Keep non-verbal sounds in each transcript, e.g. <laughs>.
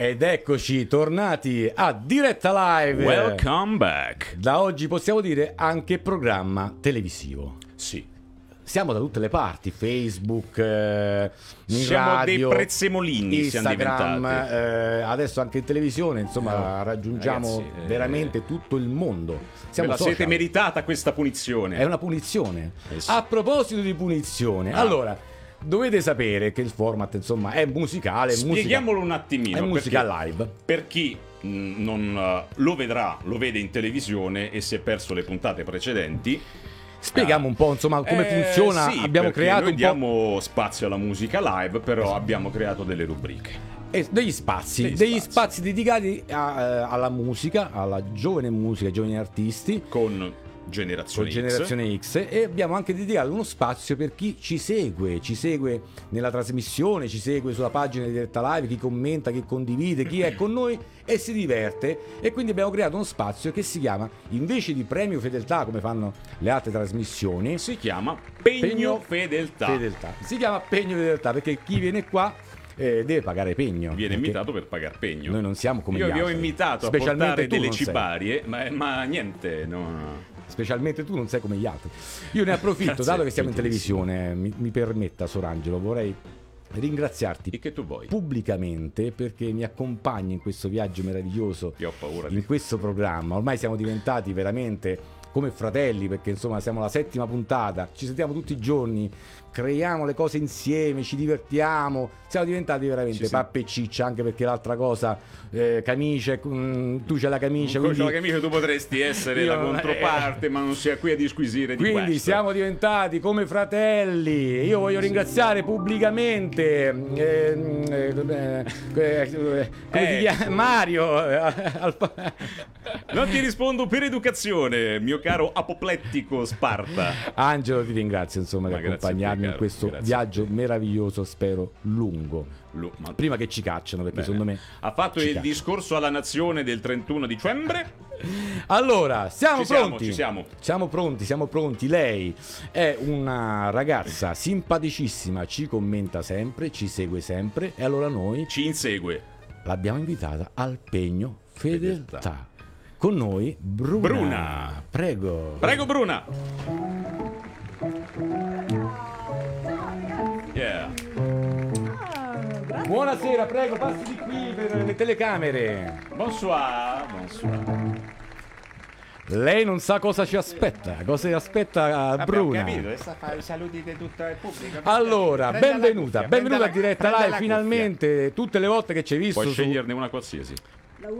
Ed eccoci tornati a diretta live. Welcome back. Da oggi possiamo dire anche programma televisivo. Sì. Siamo da tutte le parti, Facebook, eh, Siamo radio, dei prezzemolini Instagram, eh, adesso anche in televisione, insomma Oh, raggiungiamo ragazzi, eh, veramente tutto il mondo. Ve Siamo la siete meritata questa punizione. È una punizione. Eh sì. A proposito di punizione, Ah. allora, dovete sapere che il format, insomma, è musicale, è musica, Spieghiamolo un attimino. è musica perché live. Per chi mh, non eh, lo vedrà, lo vede in televisione e si è perso le puntate precedenti. Spieghiamo un po', insomma, come Eh, funziona. sì, Abbiamo creato noi un po' diamo spazio alla musica live, però abbiamo creato delle rubriche. eh, degli spazi, Degli degli spazi. spazi, dedicati a- eh, alla musica, alla giovane musica, ai giovani artisti. Con con Generazione X. Generazione X e abbiamo anche dedicato uno spazio per chi ci segue, ci segue nella trasmissione, ci segue sulla pagina di diretta live, chi commenta, chi condivide, chi è con noi e si diverte e quindi abbiamo creato uno spazio che si chiama invece di premio fedeltà come fanno le altre trasmissioni Si chiama Pegno, Pegno Fedeltà. fedeltà. Si chiama pegno fedeltà perché chi viene qua eh, deve pagare pegno. Viene invitato per pagar pegno. Noi non siamo come Io gli vi ho altri. invitato a Specialmente portare delle cibarie, ma, ma niente, no. Specialmente tu non sei come gli altri. Io ne approfitto, Grazie, dato che siamo in televisione, mi, mi permetta Sorangelo, vorrei ringraziarti che tu vuoi? pubblicamente perché mi accompagni in questo viaggio meraviglioso, in questo programma. Ormai siamo diventati veramente come fratelli perché insomma siamo alla settima puntata, ci sentiamo tutti i giorni, creiamo le cose insieme, ci divertiamo, siamo diventati veramente Ci pappa e ciccia anche perché l'altra cosa, eh, camicia, mm, tu c'hai la camicia, Con quindi... la camicia tu potresti essere la controparte, ma non sia qui a disquisire di Quindi questo. siamo diventati come fratelli. Io voglio ringraziare pubblicamente ehm, eh, eh, eh, Eh. chiami? Mario. eh, Non ti rispondo per educazione, mio caro apoplettico Sparta. Angelo, ti ringrazio insomma di Ma grazie a te, accompagnarmi in caro, questo grazie viaggio meraviglioso, spero lungo. Lu- ma- Prima che ci cacciano, perché Bene. secondo me. Ha fatto il cacciano. discorso alla nazione del 31 dicembre. <laughs> Allora, siamo Ci siamo, pronti. ci siamo. Siamo pronti, siamo pronti. Lei è una ragazza simpaticissima, ci commenta sempre, ci segue sempre. E allora noi Ci insegue. l'abbiamo invitata al Pegno Fedeltà. Fedeltà. Con noi Bruna. Bruna. Prego. Prego Bruna. Yeah. Buonasera, prego, passi di qui per le telecamere. Bonsoir. Bonsoir. Lei non sa cosa ci aspetta, cosa ci aspetta Bruna. adesso fa i saluti di tutto il pubblico. Allora, Prenda benvenuta, cuffia, benvenuta a diretta live. Finalmente, tutte le volte che ci hai visto, Puoi su- sceglierne una qualsiasi.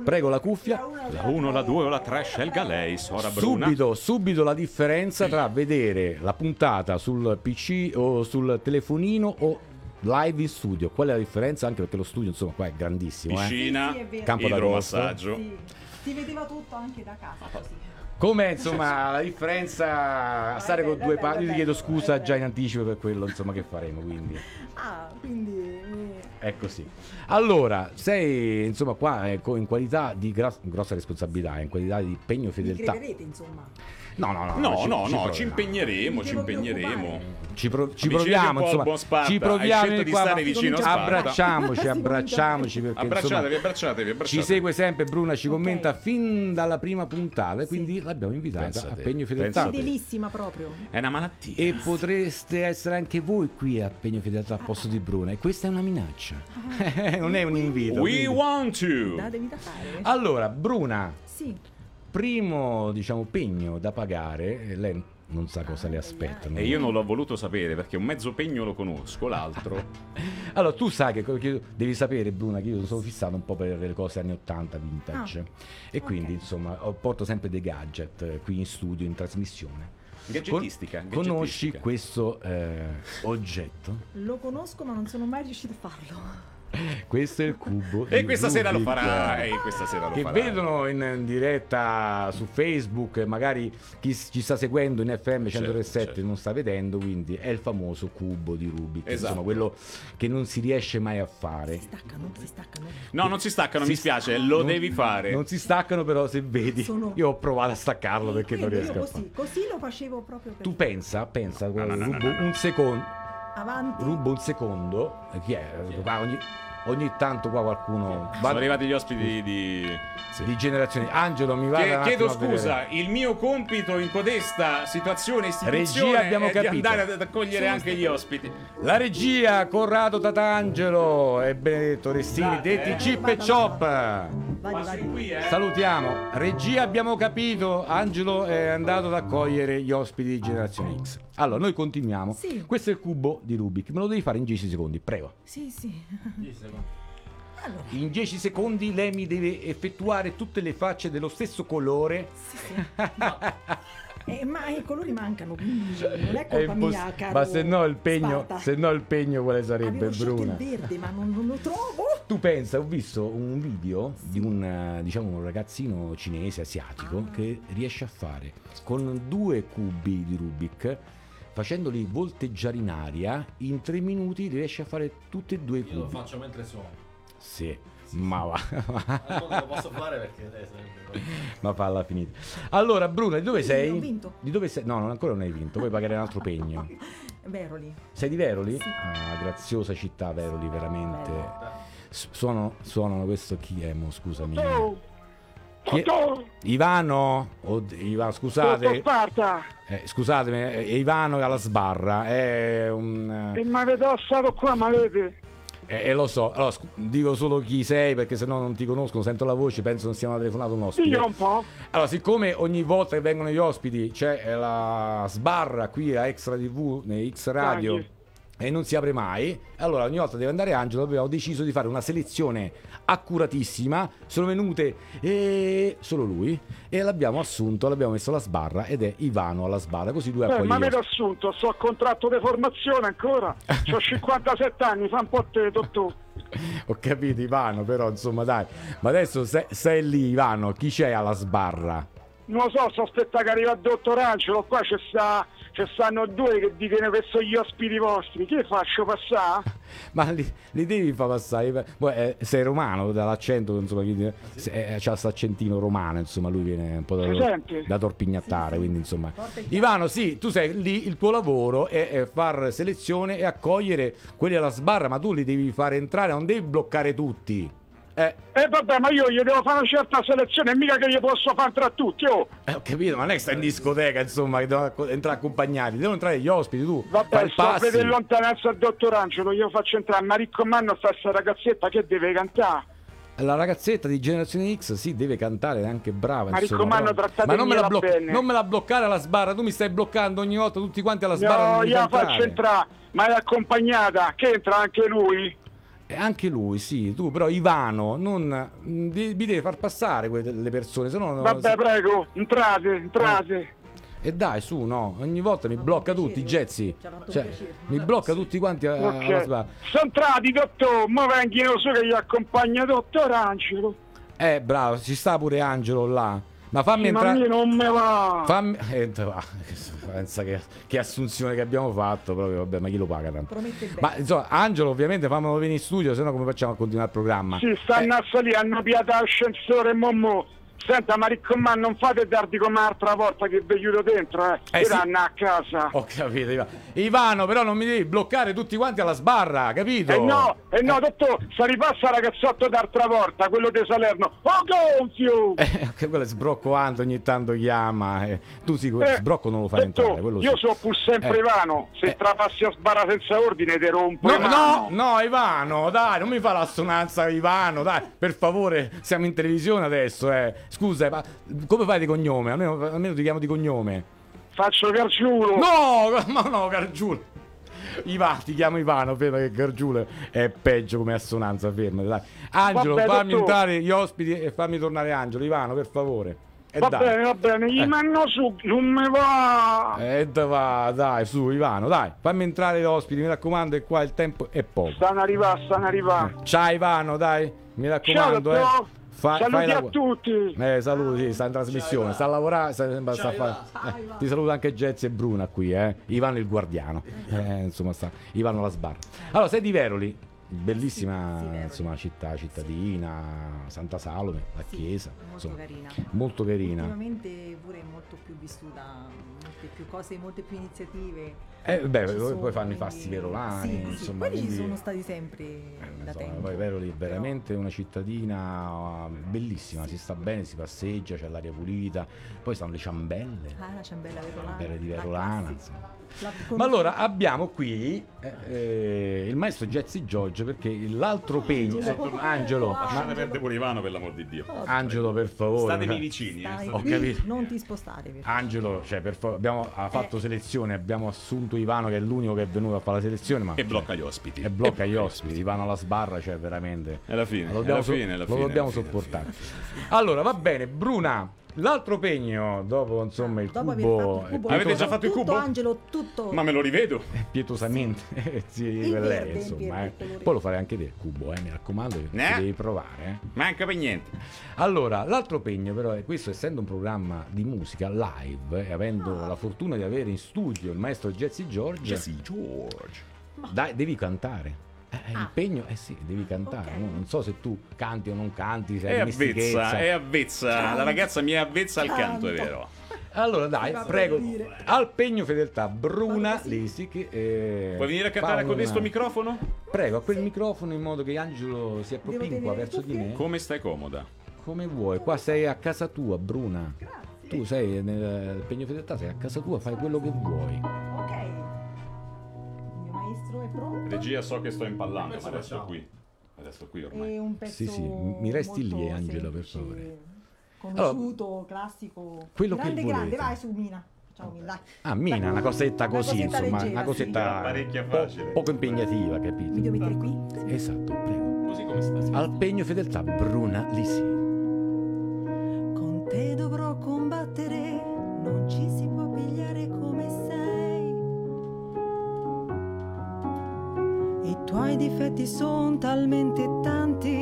Prego la cuffia. La 1, la 2 o la 3, scelga lei, Sora Bruna. Subito, subito la differenza tra vedere la puntata sul PC o sul telefonino o live in studio. Qual è la differenza? Anche perché lo studio, insomma, qua è grandissimo. Eh? Piscina, Sì, sì, è vero. Campo da idromassaggio. Sì, si vedeva tutto anche da casa così. Com'è insomma la differenza a stare con due parti? Io ti chiedo scusa già in anticipo per quello insomma che faremo, quindi Ah, quindi mi- è così. Allora, sei insomma qua ecco, in qualità di gra- grossa responsabilità, in qualità di impegno e mi fedeltà. crederete insomma. No, no, no. No, ci- no, ci no, ci impegneremo, ci impegneremo. Ci, pro- ci proviamo, un po' al insomma. Ci proviamo di qua, stare vicino a Sparta. Abbracciamoci, <laughs> abbracciamoci perché insomma, Abbracciatevi, abbracciatevi, abbracciatevi. ci segue sempre Bruna, ci Ok. commenta fin dalla prima puntata quindi l'abbiamo invitata Pensate, a Pegno Fedeltà. pensate. Fedelissima proprio. È una malattia. E potreste essere anche voi qui a Pegno Fedeltà al posto di Bruna. E questa è una minaccia. <laughs> non è un invito. We quindi- want to. Datevi da fare. Allora, Bruna, Sì. Primo diciamo pegno da pagare, eh, lei non sa cosa le aspetta. E io non l'ho voluto sapere perché un mezzo pegno lo conosco, l'altro. <laughs> Allora, tu sai che, che devi sapere, Bruna, che io sono fissato un po' per le cose anni 80 vintage. e quindi, insomma, porto sempre dei gadget eh, qui in studio, in trasmissione. Gadgetistica. Con- conosci questo eh, oggetto? Lo conosco ma non sono mai riuscito a farlo. Questo è il cubo. E questa sera lo Rubik. farà. E questa sera lo che farà. vedono in diretta su Facebook, magari chi ci sta seguendo in FM 107 certo. non sta vedendo, quindi è il famoso cubo di Rubik, Esatto. insomma quello che non si riesce mai a fare. Si staccano, si staccano. No, non si staccano, Si mi spiace, lo non- devi fare. Non si staccano però se vedi. Sono- Io ho provato a staccarlo perché non Quindi riesco io a fare. così, così lo facevo proprio per Tu pensa, pensa, no, no, no. un secondo, avanti. rubo un secondo, eh, chi è? Va ogni, ogni tanto qua qualcuno va Sono arrivati gli ospiti di... di generazioni. Angelo, mi va Che- chiedo scusa, il mio compito in codesta situazione istituzione Regia, abbiamo è capito. di andare ad accogliere anche gli ospiti. La regia, Corrado Tatangelo e Benedetto Restini, Scusate, detti eh. Chip e Chop. Vai, vai. qui, eh. Salutiamo. Regia, abbiamo capito. Angelo è andato ad accogliere gli ospiti di Generazione X. Allora, noi continuiamo. Sì. Questo è il cubo di Rubik. Me lo devi fare in 10 secondi, prego. Sì, sì. Allora, In 10 secondi lei mi deve effettuare tutte le facce dello stesso colore. sì, sì. Eh, ma i colori mancano, quindi non è È colpa imposs- mia, caro Ma se no il pegno, Sparta. se no il pegno quale sarebbe Avevo Bruna? il verde, ma non, non lo trovo. Tu pensa, ho visto un video di un, eh, diciamo, un ragazzino cinese asiatico Ah. che riesce a fare con due cubi di Rubik, facendoli volteggiare in aria, in tre minuti riesce a fare tutti e due i Io lo cubi. faccio mentre suono. Sì, ma va. Non lo posso fare perché eh, sarebbe... <laughs> ma falla finita. Allora, Bruna, di dove Sì, sei? ho vinto. Di dove sei? No, non, ancora non hai vinto, puoi pagare un altro pegno. <laughs> Veroli. Sei di Veroli? Sì. Ah, graziosa città Veroli, veramente. Suono, suonano questo chi è, mo, scusami. Oh, Chi è? Ivano, Od- Ivano, scusate, eh, scusatemi, è Ivano alla sbarra, è un... e mi avete lasciato qua, ma avete... Eh, eh, lo so, allora, scu- dico solo chi sei perché se no non ti conoscono, sento la voce, penso non sia una telefonata un ospite. Diglielo un po'. Allora, siccome ogni volta che vengono gli ospiti c'è eh, la sbarra qui a Extra TV, nei X Radio, Dai. E non si apre mai, allora ogni volta deve andare Angelo, abbiamo deciso di fare una selezione accuratissima, sono venute eh, solo lui, e l'abbiamo assunto, l'abbiamo messo alla sbarra, ed è Ivano alla sbarra, così lui Eh, ma avete ospiti. assunto, sto a contratto di formazione ancora. Ho 57 <laughs> anni, fa un po' te, dottore. Ho capito Ivano, però insomma dai, ma adesso se- sei lì Ivano, chi c'è alla sbarra? Non lo so, sto aspettando che arriva il dottor Angelo, qua ci sta... Ci stanno due che dicono che sono gli ospiti vostri. Che faccio passare? <laughs> Ma li, li devi far passare. Poi, eh, sei romano dall'accento, insomma, chi, se- eh, c'ha questo accentino romano, insomma, lui viene un po' da, da torpignattare, Sì, sì. quindi insomma. Ivano, sì, tu sei lì, il tuo lavoro è, è far selezione e accogliere quelli alla sbarra, ma tu li devi fare entrare, non devi bloccare tutti. Eh, E vabbè, ma io gli devo fare una certa selezione, mica che gli posso fare tra tutti, oh! eh, ho capito, ma non è che stai in discoteca, insomma, che acco- entrare accompagnati, devono entrare gli ospiti, tu Vabbè, sto a vedere lontananza il dottor Angelo, io faccio entrare, ma raccomando sta sta ragazzetta che deve cantare. La ragazzetta di Generazione X sì, deve cantare, è anche brava. Ma raccomando, trattatemi Ma non me, la bloc- bene. non me la bloccare alla sbarra, tu mi stai bloccando ogni volta tutti quanti alla sbarra. No, io la faccio entrare, ma è accompagnata, che entra anche lui. E anche lui, sì, tu però Ivano, non, mi deve far passare quelle le persone, se no... Vabbè, se- prego, entrate, entrate. E dai, su, no, ogni volta mi blocca piacere, tutti, Jezzi. Cioè, mi blocca tutti quanti a- alla Ok. sbarra. Sono entrati, dottor, ma vengono su che gli accompagna dottor Angelo. Eh, bravo, ci sta pure Angelo là. Ma fammi Sì, entrare... non me va. Fammi... <laughs> Eh, va. Pensa che, che assunzione che abbiamo fatto, proprio, vabbè, ma chi lo paga tanto? Ma insomma, Angelo ovviamente fammelo venire in studio, se no come facciamo a continuare il programma? Sì, stanno Eh, a salire, hanno piato l'ascensore, mommo. Senta, ma raccomando, non fate tardi come l'altra volta che vi chiudo dentro, eh. Eh, sì. vanno a casa. Ho capito, Ivano. Ivano, però non mi devi bloccare tutti quanti alla sbarra, capito? E no, e no, dottor, sta ripassa ragazzotto d'altra volta, quello di Salerno. Oh, gonfio! <laughs> Eh, che quello è sbrocco Anto ogni tanto chiama. eh. Tu sì, Eh, sbrocco non lo fai dottor, entrare, quello io sì. so pur sempre Eh. Ivano, se Eh. trapassi a sbarra senza ordine ti rompo No, no, no, Ivano, dai, non mi fa l'assonanza, Ivano, dai, per favore, siamo in televisione adesso, eh. Scusa, ma come fai di cognome? Almeno, almeno ti chiamo di cognome. Faccio Gargiulo. No, ma no, Gargiulo. Ivano, ti chiamo Ivano, ferma che Gargiulo è peggio come assonanza, ferma, dai. Angelo, Vabbè, fammi dottor. entrare gli ospiti e fammi tornare Angelo, Ivano, per favore. E va dai. bene, va bene, gli Eh. manno su, non me va. E dai, va, dai, su Ivano, dai, fammi entrare gli ospiti, mi raccomando, e qua il tempo è poco. Stanno arrivando, stanno arrivando. Ciao Ivano, dai, mi Ciao, raccomando, eh. Fa- Saluti fai a la- tutti. Eh, saluti, sta in trasmissione, sta a lavorare, sta, sta a fare- Ciao, eh, ti saluta anche Jezzi e Bruna qui, eh. Ivano il guardiano. Eh, insomma, sta Ivano la sbarra. Allora, sei di Veroli? Bellissima Sì, sì, insomma, città, cittadina, Santa Salome, la Sì, chiesa, molto insomma, carina. molto carina. Ultimamente pure molto più vissuta, molte più cose, molte più iniziative. Eh, beh, ci poi, sono, poi fanno i fasti verolani, Sì, sì, insomma, quelli ci quindi- sono stati sempre Eh, da insomma, tempo. poi Veroli è però- veramente una cittadina uh, bellissima, si sta bene, si passeggia, c'è l'aria pulita, poi stanno le ciambelle, Ah, la ciambella verolana. ciambelle di la Verolana. La Ma allora abbiamo qui eh, eh, il maestro Jazzy Giorgio perché l'altro pegno, eh, Angelo, Lasciate ma- perdere pure Ivano per l'amor di Dio. Angelo per favore. Statemi vicini. eh, Stai state- Ho capito. non ti spostare. Angelo, cioè, per favore, abbiamo ha fatto selezione, abbiamo assunto Ivano che è l'unico che è venuto a fare la selezione, ma E blocca gli ospiti. e blocca gli ospiti, Ivano alla sbarra, cioè veramente. È la fine, Lo dobbiamo, fine, lo sopportare. Allora, va bene, Bruna, l'altro pegno dopo insomma il Dopo aver cubo, fatto il cubo, Avete già fatto il tutto, cubo? Angelo, tutto. Ma me lo rivedo. pietosamente <laughs> sì, Il per verde, lei, insomma, verde, eh. il colore. poi lo farei anche te il cubo, eh, mi raccomando, Eh? ci devi provare. eh. Manca per niente. Allora, l'altro pegno però è questo, essendo un programma di musica live e avendo la fortuna di avere in studio il maestro Jesse George, George. dai, devi cantare. Eh, Ah. il pegno, eh sì, devi cantare. Ok. no? Non so se tu canti o non canti, se È avvezza, è avvezza. La ragazza mi è avvezza al canto, è Canto. vero. Allora dai, prego, al pegno fedeltà, Bruna. Lisi che... eh, Puoi venire a cantare con una- questo microfono? Prego, a quel microfono in modo che Angelo si appropinqua verso di me. Come stai comoda? Come vuoi, qua sei a casa tua, Bruna. Grazie. Tu sei nel pegno fedeltà, sei a casa tua, fai quello che vuoi. Regia, so che sto impallando, ma Adesso qui. Adesso qui ormai. È un pezzo Sì, sì, mi resti lì, Angelo, per favore. Conosciuto, classico. Quello che grande, volete. grande, vai su Mina. Ciao Mina. dai. Ah, Mina, una cosetta Una così, cosetta insomma, leggera, una sì. cosetta Parecchia po- poco impegnativa, Mi capito? devo mettere qui? Sì. Esatto, prego. Così come sta? Al pegno fedeltà, Bruna Lisi. Con te dovrò combattere, difetti sono talmente tanti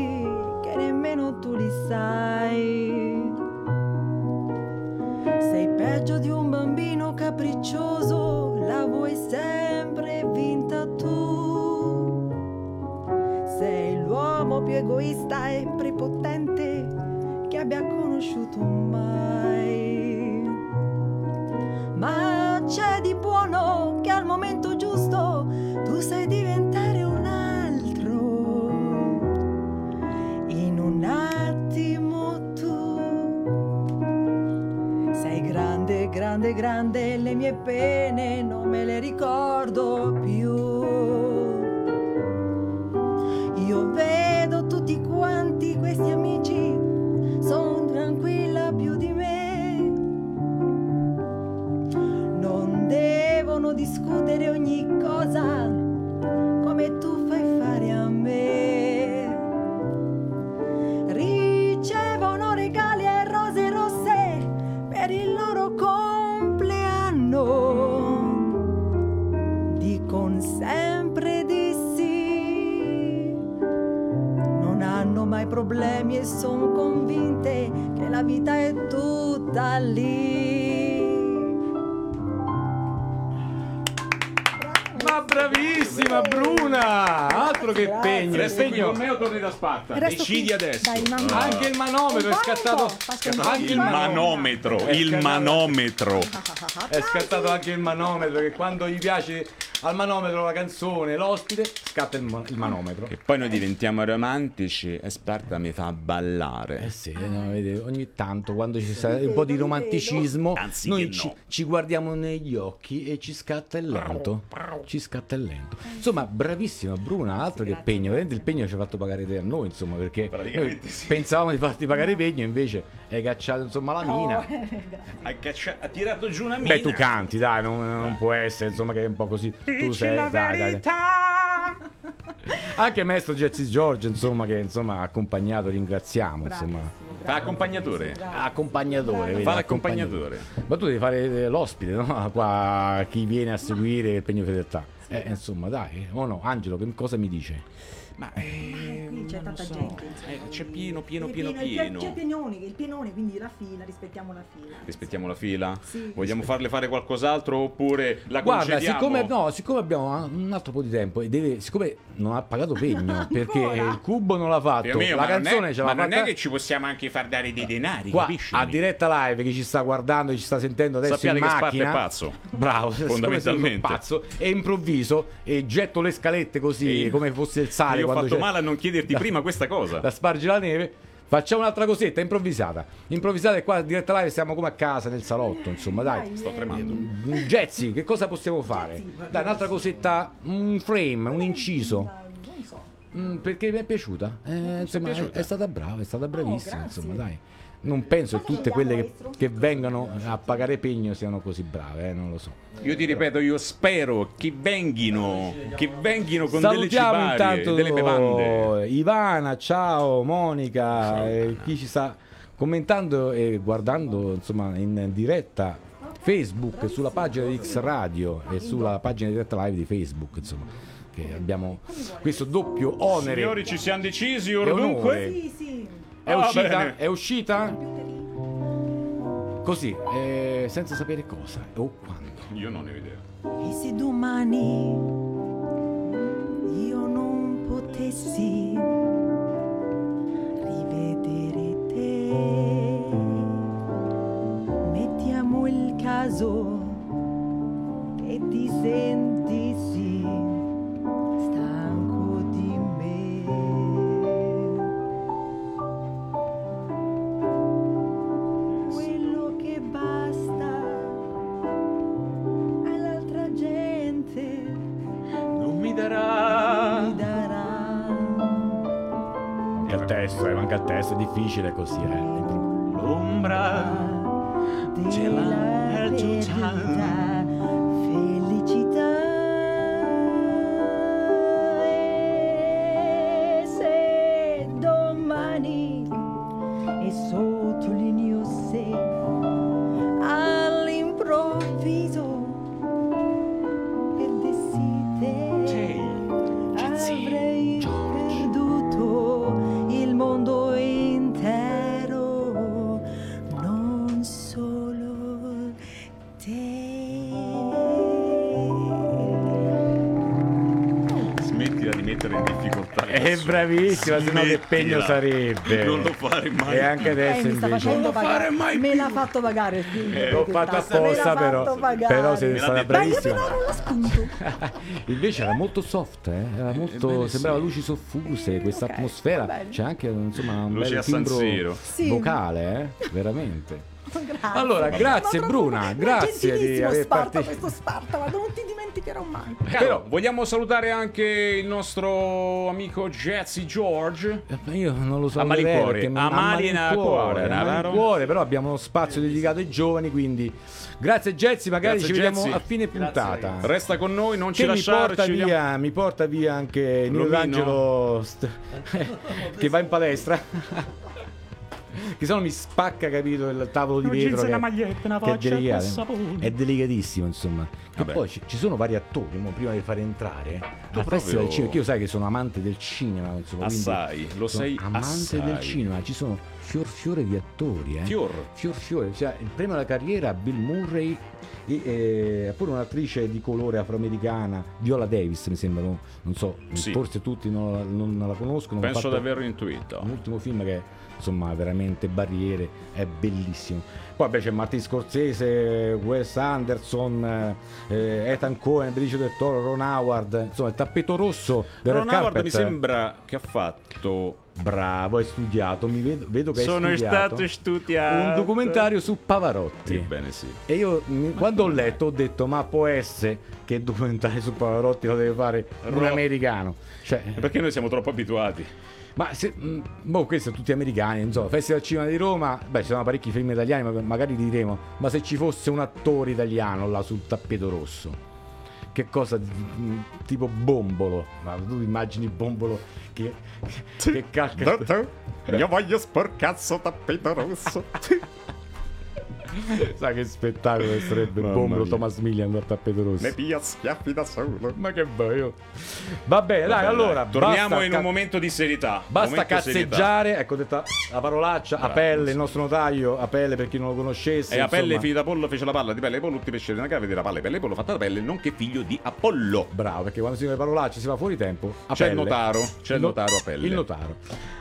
che nemmeno tu li sai. Sei peggio di un bambino capriccioso, la vuoi sempre vinta tu. Sei l'uomo più egoista e prepotente che abbia conosciuto mai. Ma c'è di buono che al momento giusto tu sai diventare grande, le mie pene non me le ricordo più. Resto Decidi qui. adesso. Dai, Ah. Anche il manometro è scattato. po'. Anche Il manometro. È il scattato- manometro. <laughs> È scattato anche il manometro che quando gli piace al manometro la canzone, l'ospite, scatta il, mo- il manometro. E poi noi diventiamo romantici e Sparta mi fa ballare. Eh sì, no, vedi, ogni tanto quando ci sta un po' di romanticismo, Anzi noi che ci, no. ci guardiamo negli occhi e ci scatta il lento. Ci scatta il lento. Insomma, bravissima Bruna, altro che pegno. Veramente il pegno ci ha fatto pagare te a noi, insomma, perché noi sì. pensavamo di farti pagare pegno, invece hai cacciato insomma la mina. <laughs> Ha, caccia- ha tirato giù una mina. Beh, tu canti, dai, non, non può essere, insomma, che è un po' così. Tu sei, dai, dai, dai. Anche maestro Jesse George, insomma, che insomma ha accompagnato, ringraziamo, insomma. Fa accompagnatore. Accompagnatore, vedi, Fa l'accompagnatore. Ma tu devi fare eh, l'ospite, no? Qua chi viene a seguire il pegno fedeltà. Eh, insomma, dai, o no, Angelo, che cosa mi dice? Ma eh, c'è non tanta so. gente. Eh, c'è pieno, pieno, è pieno, c'è- pieno. C'è pienone, il pienone, quindi la fila, rispettiamo la fila. Rispettiamo la fila? Sì. Vogliamo farle fare qualcos'altro oppure la Guarda, concediamo? siccome, no, siccome abbiamo un altro po' di tempo e deve, siccome non ha pagato <laughs> pegno perché il cubo non l'ha fatto, mio, la ma non canzone è, ce ma l'ha non fatta è che ci possiamo anche far dare dei denari, qua capisci? a diretta live chi ci sta guardando, chi ci sta sentendo adesso Sappiate in che Sparta macchina. è pazzo. Bravo, <laughs> Fondamentalmente. pazzo e improvviso e getto le scalette così E- come fosse il sale Io ho fatto c'è- male a non chiederti prima questa cosa. da spargere la neve. Facciamo un'altra cosetta improvvisata. Improvvisata e qua diretta live siamo come a casa nel salotto, insomma, dai. Sto tremando. Mm, Jazzy, che cosa possiamo fare? Dai, un'altra cosetta, un frame, un inciso. Non so. Mm, perché mi è piaciuta. Eh, insomma, è, piaciuta? è stata brava, è stata bravissima. grazie. insomma, dai. Non penso che tutte quelle che, che vengono a pagare pegno siano così brave, eh, non lo so. Io ti ripeto, io spero che venghino, che venghino con Salutiamo delle cibarie, intanto delle bevande. Ivana, ciao, Monica, Ciao, eh, Ivana. chi ci sta commentando e guardando insomma in diretta Facebook sulla pagina di X Radio e sulla pagina di diretta live di Facebook, insomma, che abbiamo questo doppio onere. Signori, ci siamo decisi or onore. dunque? Sì, sì. È Va uscita? bene. È uscita? Così, eh, senza sapere cosa o quando. Io non ne vedevo. E se domani io non potessi difficile così, eh. L'ombra. Bravissima, se no che pegno sarebbe. Non lo fare mai. E anche Eh, adesso sta invece. Non lo fare mai me l'ha fatto pagare. Eh, L'ho fatto apposta però. Però l'ha stata detto. Ma io bravissima. però non lo spunto. <laughs> Invece era molto soft, eh? era molto, Ebbene sembrava sì. luci soffuse, questa Ok, atmosfera. C'è anche insomma un Luci bel timbro vocale, eh? veramente. Grazie. Allora, grazie, Ma Bruna, grazie di gentilissimo aver Sparta, questo Sparta, ma non ti dimenticherò mai. Però vogliamo salutare anche il nostro amico Jazzy George. Eh, Io non lo so A malincuore, perché mi- a malincuore, a Navaro. malincuore, però abbiamo uno spazio dedicato ai giovani, quindi grazie Jazzy, magari Grazie, ci vediamo Jazzy. a fine puntata. Resta con noi, non ci Che mi lasciare. porta, ci vediamo- via, mi porta via anche Nino Romino. D'Angelo st- <laughs> che va in palestra. Che se no mi spacca, capito, il tavolo di vetro e che, una maglietta, una che è delicato. sapone. È delicatissimo, insomma. Che Vabbè. poi ci, ci sono vari attori, mo, prima di far entrare al proprio- Festival del Cinema, che io sai che sono amante del cinema, insomma, quindi Assai, lo sei amante assai. del cinema, ci sono fior fiore di attori, eh. Fior. Fior fiore, cioè il premio alla carriera Bill Murray e eh, pure un'attrice di colore afroamericana, Viola Davis mi sembra, non, non so, Sì. forse tutti non, la- non la conoscono. Penso di averlo intuito. Un ultimo film che insomma veramente barriere, è bellissimo. Poi beh, c'è Martin Scorsese, Wes Anderson, eh, Ethan Cohen, Benicio del Toro, Ron Howard, insomma il tappeto rosso del Ron Howard Carpet. mi sembra che ha fatto. Bravo, hai studiato, mi vedo, vedo che Sono hai studiato. stato studiato. un documentario su Pavarotti. Ebbene sì. E io mi- quando ho letto ho detto ma può essere che il documentario su Pavarotti lo deve fare un Ro- americano. Cioè, Perché noi siamo troppo abituati. Ma se, mh, boh, questi sono tutti americani, insomma, Festival Cinema di Roma, beh, ci sono parecchi film italiani, ma magari diremo, ma se ci fosse un attore italiano là sul tappeto rosso, che cosa, tipo Bombolo, ma tu immagini Bombolo che, che calca... Io voglio sporcazzo tappeto rosso. <laughs> <laughs> Sai che spettacolo che sarebbe Mamma Bombro mia. Thomas Millian dal tappeto rosso. Ne piglia schiaffi da solo. Ma che bello. Va bene, dai, Vabbè, allora. torniamo basta in un momento di serietà. Basta Momento serietà. cazzeggiare, ecco detta la parolaccia, Bravo, Apelle, sì. il nostro notaio, Apelle per chi non lo conoscesse. E a pelle insomma. figli d'Apollo fece la palla di pelle di pollo, tutti i pesci della cave della palla di pelle di pollo fatta da pelle, nonché figlio di Apollo. Bravo, perché quando si dice le parolacce si va fuori tempo. C'è il Apelle. notaro, c'è il no- notaro Apelle. Il notaro.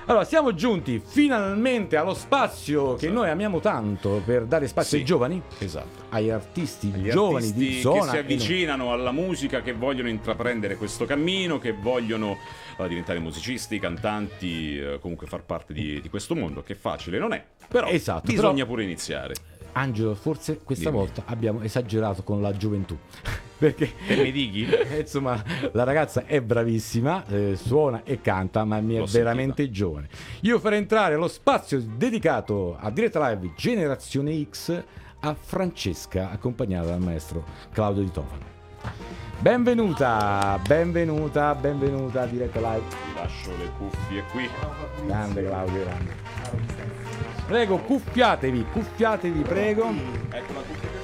Allora, siamo giunti finalmente allo spazio che noi amiamo tanto per dare spazio Sì. ai giovani, Esatto. ai artisti Gli giovani artisti di zona. che si avvicinano alla musica, che vogliono intraprendere questo cammino, che vogliono eh, diventare musicisti, cantanti, eh, comunque far parte di, di questo mondo, che facile non è. Però Esatto, bisogna però- pure iniziare. Angelo, forse questa Dimmi. volta abbiamo esagerato con la gioventù. Perché Che mi dighi? Eh, <laughs> Insomma, la ragazza è bravissima, eh, suona e canta, ma mi è L'ho veramente giovane. Io farei entrare lo spazio dedicato a diretta live Generazione X a Francesca, accompagnata dal maestro Claudio Di Tofano. Benvenuta, benvenuta, benvenuta a diretta live. Ti lascio le cuffie qui. Grande Claudio, grande. Prego, cuffiatevi, cuffiatevi, prego. Ecco la cuffia.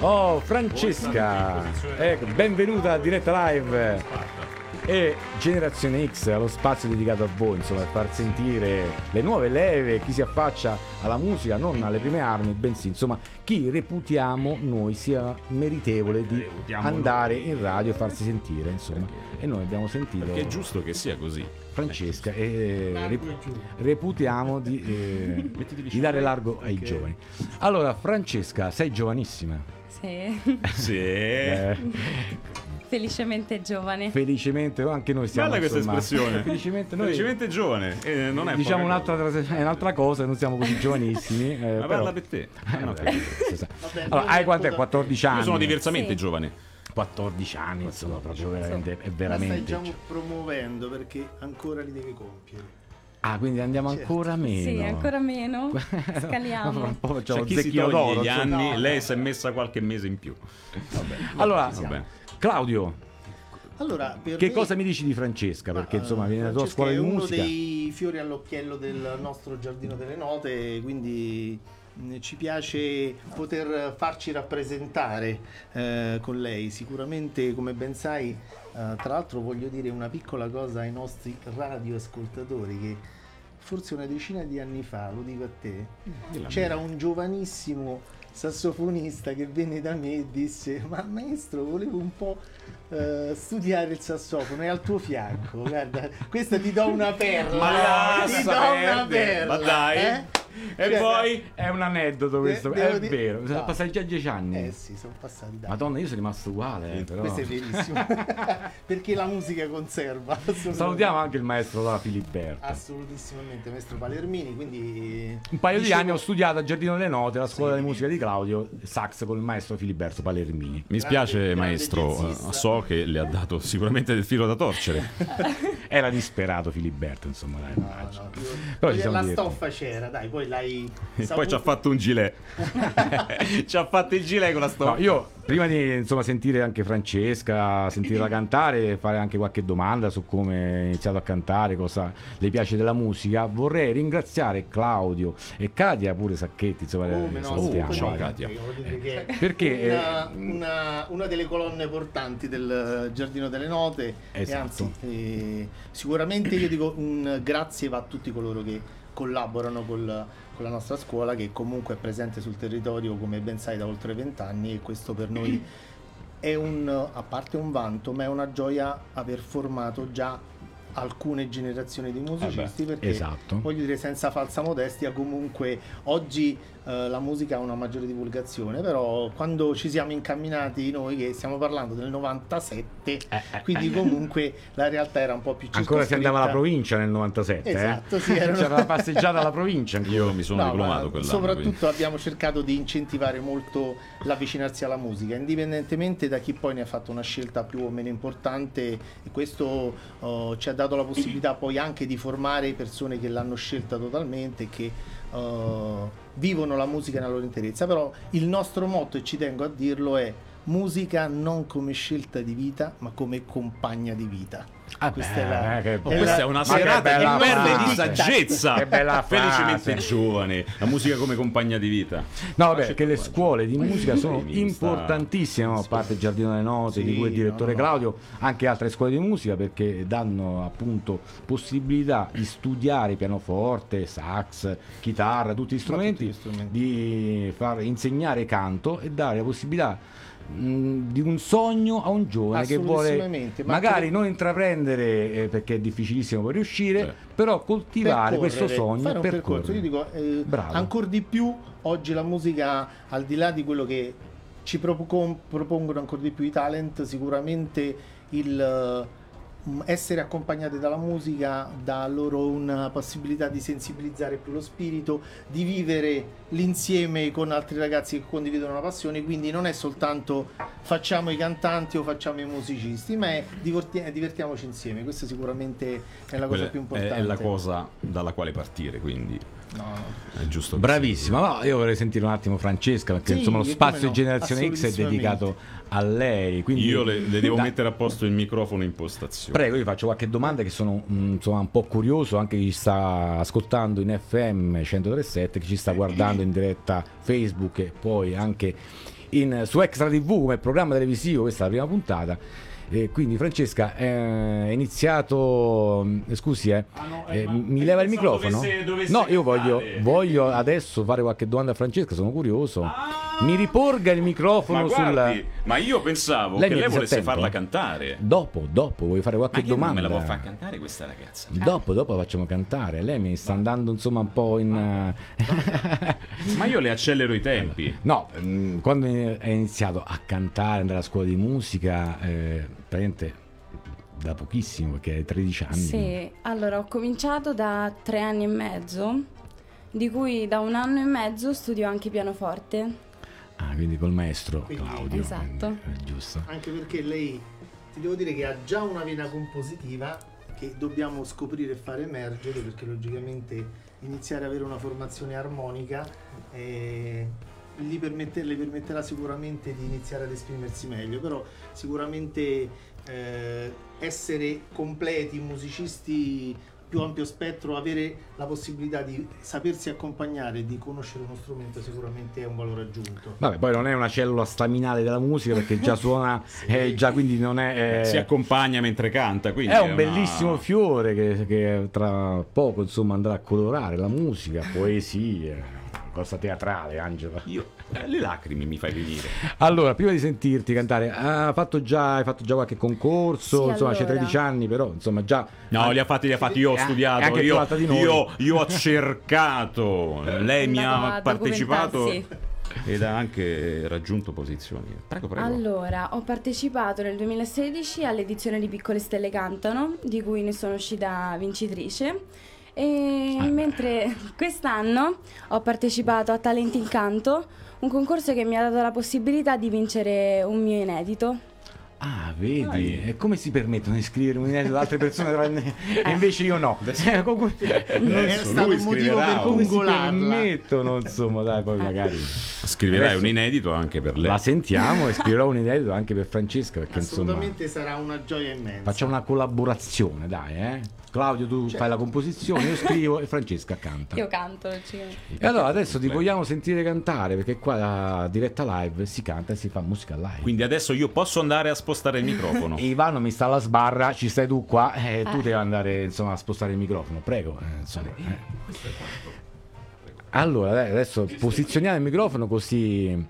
Oh, Francesca, ecco, benvenuta a diretta live. E Generazione X, lo spazio dedicato a voi, insomma, per far sentire le nuove leve, chi si affaccia alla musica, non alle prime armi, bensì, insomma, chi reputiamo noi sia meritevole di andare in radio e farsi sentire, insomma. E noi abbiamo sentito Perché è giusto che sia così. Francesca e rep- reputiamo di, eh, <laughs> di dare largo ai giovani. Allora, Francesca, sei giovanissima. Sì, <laughs> Sì. Eh, felicemente giovane. felicemente anche noi siamo Bella questa insomma, espressione. Felicemente noi Felicemente giovane. eh, non è diciamo un'altra, cosa. è un'altra cosa, non siamo così giovanissimi. eh, Ma però- parla per te. Eh, Eh, no, vabbè, allora, hai è quant'è? poca- 14 anni. Io sono diversamente Sì. giovane. 14 anni, insomma, proprio veramente, è La stai veramente. già promuovendo perché ancora li devi compiere. Ah, quindi andiamo Certo. ancora meno. Sì, ancora meno. <laughs> Scaliamo. un po' Cioè, un chi si toglie d'oro. gli insomma. anni, No, lei si è messa qualche mese in più. Vabbè. Allora, Vabbè. Claudio, Allora, per che me- cosa mi dici di Francesca? Ma, Perché insomma eh, viene dalla tua scuola di è uno musica. dei fiori all'occhiello del nostro giardino delle note, quindi ci piace poter farci rappresentare eh, con lei. Sicuramente, come ben sai, eh, tra l'altro voglio dire una piccola cosa ai nostri radioascoltatori che forse una decina di anni fa, lo dico a te, c'era un giovanissimo sassofonista che venne da me e disse ma maestro volevo un po' eh, studiare il sassofono è al tuo fianco guarda questa ti do una perla Ma ti do una perla ma dai. eh? <laughs> E Cioè, poi? È un aneddoto questo, devo è dire- vero. Sono no. passati già dieci anni. eh sì sono passati dai Madonna, io sono rimasto uguale, eh, però. questo è verissimo <laughs> <laughs> perché la musica conserva. Salutiamo anche il maestro da Filiberto. assolutissimamente maestro Palermini quindi Un paio di dicevo- anni ho studiato a Giardino delle Note, la scuola Sì. di musica di Claudio, sax con il maestro Filiberto Palermini. Mi spiace, grande maestro, eh, so che le ha dato sicuramente del filo da torcere. Era disperato Filiberto, insomma, dai, No, no, Però ci siamo la stoffa c'era, dai, poi l'hai E poi ci ha fatto un gilet. <laughs> ci ha fatto il gilet con la No, stoffa. io prima di insomma, sentire anche Francesca, sentirla cantare, fare anche qualche domanda su come ha iniziato a cantare, cosa le piace della musica, vorrei ringraziare Claudio e Katia pure Sacchetti, insomma, le no, salutiamo. ciao, eh. Katia. È Perché, una, eh, una- una delle colonne portanti del Giardino delle Note Esatto. e anzi eh, sicuramente io dico un grazie va a tutti coloro che collaborano col- con la nostra scuola che comunque è presente sul territorio come ben sai da oltre vent'anni e questo per noi è un a parte un vanto ma è una gioia aver formato già alcune generazioni di musicisti perché esatto. voglio dire senza falsa modestia comunque oggi eh, la musica ha una maggiore divulgazione però quando ci siamo incamminati noi che stiamo parlando del 97 Eh, eh, quindi comunque la realtà era un po' più Ancora si andava alla provincia nel 97, Esatto, eh? sì, erano- C'era la passeggiata alla provincia. Io mi sono No, diplomato ma quell'anno. soprattutto quindi. abbiamo cercato di incentivare molto l'avvicinarsi alla musica, indipendentemente da chi poi ne ha fatto una scelta più o meno importante e questo oh, ci ha dato la possibilità poi anche di formare persone che l'hanno scelta totalmente e che oh, vivono la musica nella loro interezza, però il nostro motto, e ci tengo a dirlo, è musica non come scelta di vita, ma come compagna di vita. Ah, Questa beh, è la- che- è Questa è una serata bella di perle di saggezza. Che bella. <laughs> Felicemente giovane. La musica come compagna di vita. No, vabbè, che le scuole di musica sono importantissime, no? a parte il Giardino delle Note, di Sì, cui è direttore no, no. Claudio, anche altre scuole di musica perché danno appunto possibilità di studiare pianoforte, sax, chitarra, tutti gli strumenti, tutti gli strumenti. di far insegnare canto e dare la possibilità mh, di un sogno a un giovane che vuole ma magari che- non intraprendere eh, perché è difficilissimo poi riuscire, Sì. però coltivare questo percorrere, sogno fare e un percorso. Io percorrere. dico, eh, Bravo. ancora di più oggi la musica, al di là di quello che ci propon- propongono ancora di più i talent, sicuramente il essere accompagnati dalla musica dà loro una possibilità di sensibilizzare più lo spirito, di vivere l'insieme con altri ragazzi che condividono una passione, quindi non è soltanto facciamo i cantanti o facciamo i musicisti, ma è diverti- divertiamoci insieme, questa sicuramente è la cosa Quella più importante. È la cosa dalla quale partire, quindi No, no. è giusto. Bravissima, ma io vorrei sentire un attimo Francesca perché Sì, insomma lo spazio no, Generazione X è dedicato a lei. Quindi Io le, le devo Dai, mettere a posto il microfono in postazione. Prego, io faccio qualche domanda che sono mm, insomma un po' curioso, anche chi sta ascoltando in FM 137, chi ci sta guardando in diretta Facebook e poi anche in- su Extra TV come programma televisivo, questa è la prima puntata. E quindi Francesca eh, è iniziato mm, scusi eh, eh, mi leva il microfono? no io voglio, voglio adesso fare qualche domanda a Francesca sono curioso mi riporga il Ma microfono guardi, sul ma io pensavo Lei che lei volesse disattento? farla cantare. dopo dopo vuoi fare Ma qualche che non domanda me la può far cantare questa ragazza? Dopo, dopo la facciamo cantare. Lei mi sta andando insomma un po' in. eh, Ma io le <laughs> accelero i tempi. No, mm, quando è iniziato a cantare, andare a scuola di musica, eh, praticamente da pochissimo, perché hai 13 anni. Sì, allora ho cominciato da tre anni e mezzo, di cui da un anno e mezzo studio anche pianoforte. Ah, quindi col maestro Quindi- Claudio. Esatto. eh, giusto. Anche perché lei, ti devo dire che ha già una vena compositiva che dobbiamo scoprire e fare emergere perché logicamente iniziare ad avere una formazione armonica eh, gli permette- le permetterà sicuramente di iniziare ad esprimersi meglio, però sicuramente eh, essere completi, musicisti più ampio spettro, avere la possibilità di sapersi accompagnare, di conoscere uno strumento sicuramente è un valore aggiunto. Vabbè, poi non è una cellula staminale della musica perché già <laughs> suona, eh, già quindi non è. eh, Si accompagna mentre canta. Quindi È un una- bellissimo fiore che, che tra poco insomma andrà a colorare la musica, poesie, cosa teatrale, Angela. Io, eh, le lacrime mi fai venire. Allora, prima di sentirti cantare, ha fatto già, hai fatto già qualche concorso? Sì, insomma, c'è allora. 13 anni, però insomma già. No, li ha fatti, li ha fatti. Io ho E- e studiato, anche io, alta di noi. io, io ho cercato. Lei mi ha partecipato ed ha anche raggiunto posizioni. Prego, prego. Allora, ho partecipato nel 2016 all'edizione di Piccole Stelle Cantano, di cui ne sono uscita vincitrice. E Ah, mentre quest'anno ho partecipato a Talenti in Canto, un concorso che mi ha dato la possibilità di vincere un mio inedito. Ah, vedi, e come si permettono di scrivere un inedito ad altre persone tranne- e invece io no? Eh, <laughs> come- è stato lui un motivo scriverà per un- come si congolarla. permettono, insomma, dai, poi magari Scriverai Adesso- un inedito anche per lei. la sentiamo e scriverò un inedito anche per Francesca perché insomma Assolutamente sarà una gioia immensa. facciamo una collaborazione, dai, eh? Claudio tu fai la composizione, io scrivo e Francesca canta. Io canto. E allora adesso ti vogliamo sentire cantare perché qua a diretta live si canta e si fa musica live. Quindi adesso io posso andare a spostare il microfono. <laughs> E Ivano mi sta alla sbarra, ci stai tu qua e tu Ah. devi andare insomma a spostare il microfono, prego. eh, insomma, eh. Allora adesso posizioniamo il microfono così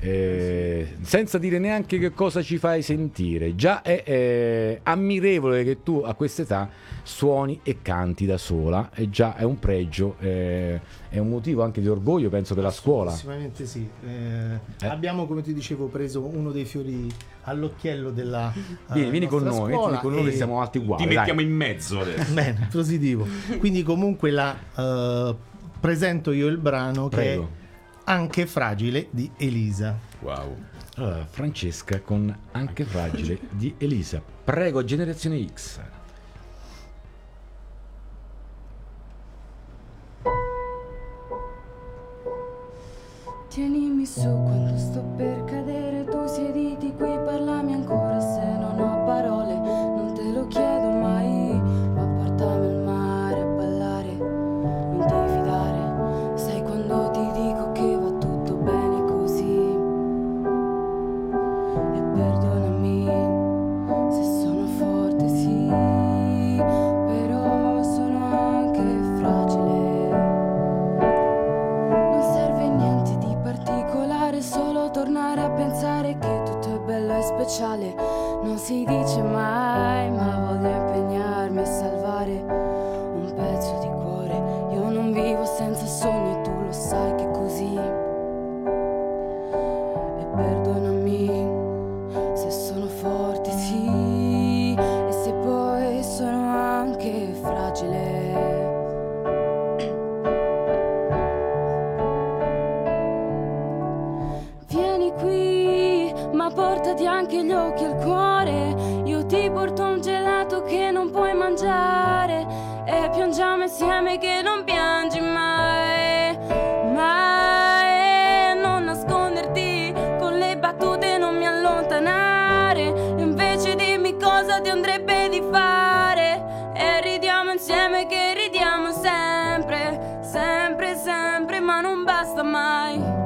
eh, senza dire neanche che cosa ci fai sentire. Già è eh, ammirevole che tu a quest'età suoni e canti da sola e già è un pregio, eh, è un motivo anche di orgoglio penso della scuola. Assolutamente sì. Eh, Eh. Abbiamo, come ti dicevo, preso uno dei fiori all'occhiello della. eh, Vieni, vieni con noi, scuola vieni con noi che e- siamo alti uguali. Ti dai. mettiamo in mezzo adesso. <laughs> Bene, positivo. Quindi, comunque, la presento io il brano Prego. che è Anche fragile di Elisa. Wow. Allora, Francesca con Anche Fragile di Elisa. Prego, Generazione X. Tienimi su quando sto per cadere, Yansıydı içime non puoi mangiare. E piangiamo insieme che non piangi mai. Mai. Non nasconderti con le battute, non mi allontanare. Invece dimmi cosa ti andrebbe di fare. E ridiamo insieme che ridiamo sempre. Sempre, sempre, ma non basta mai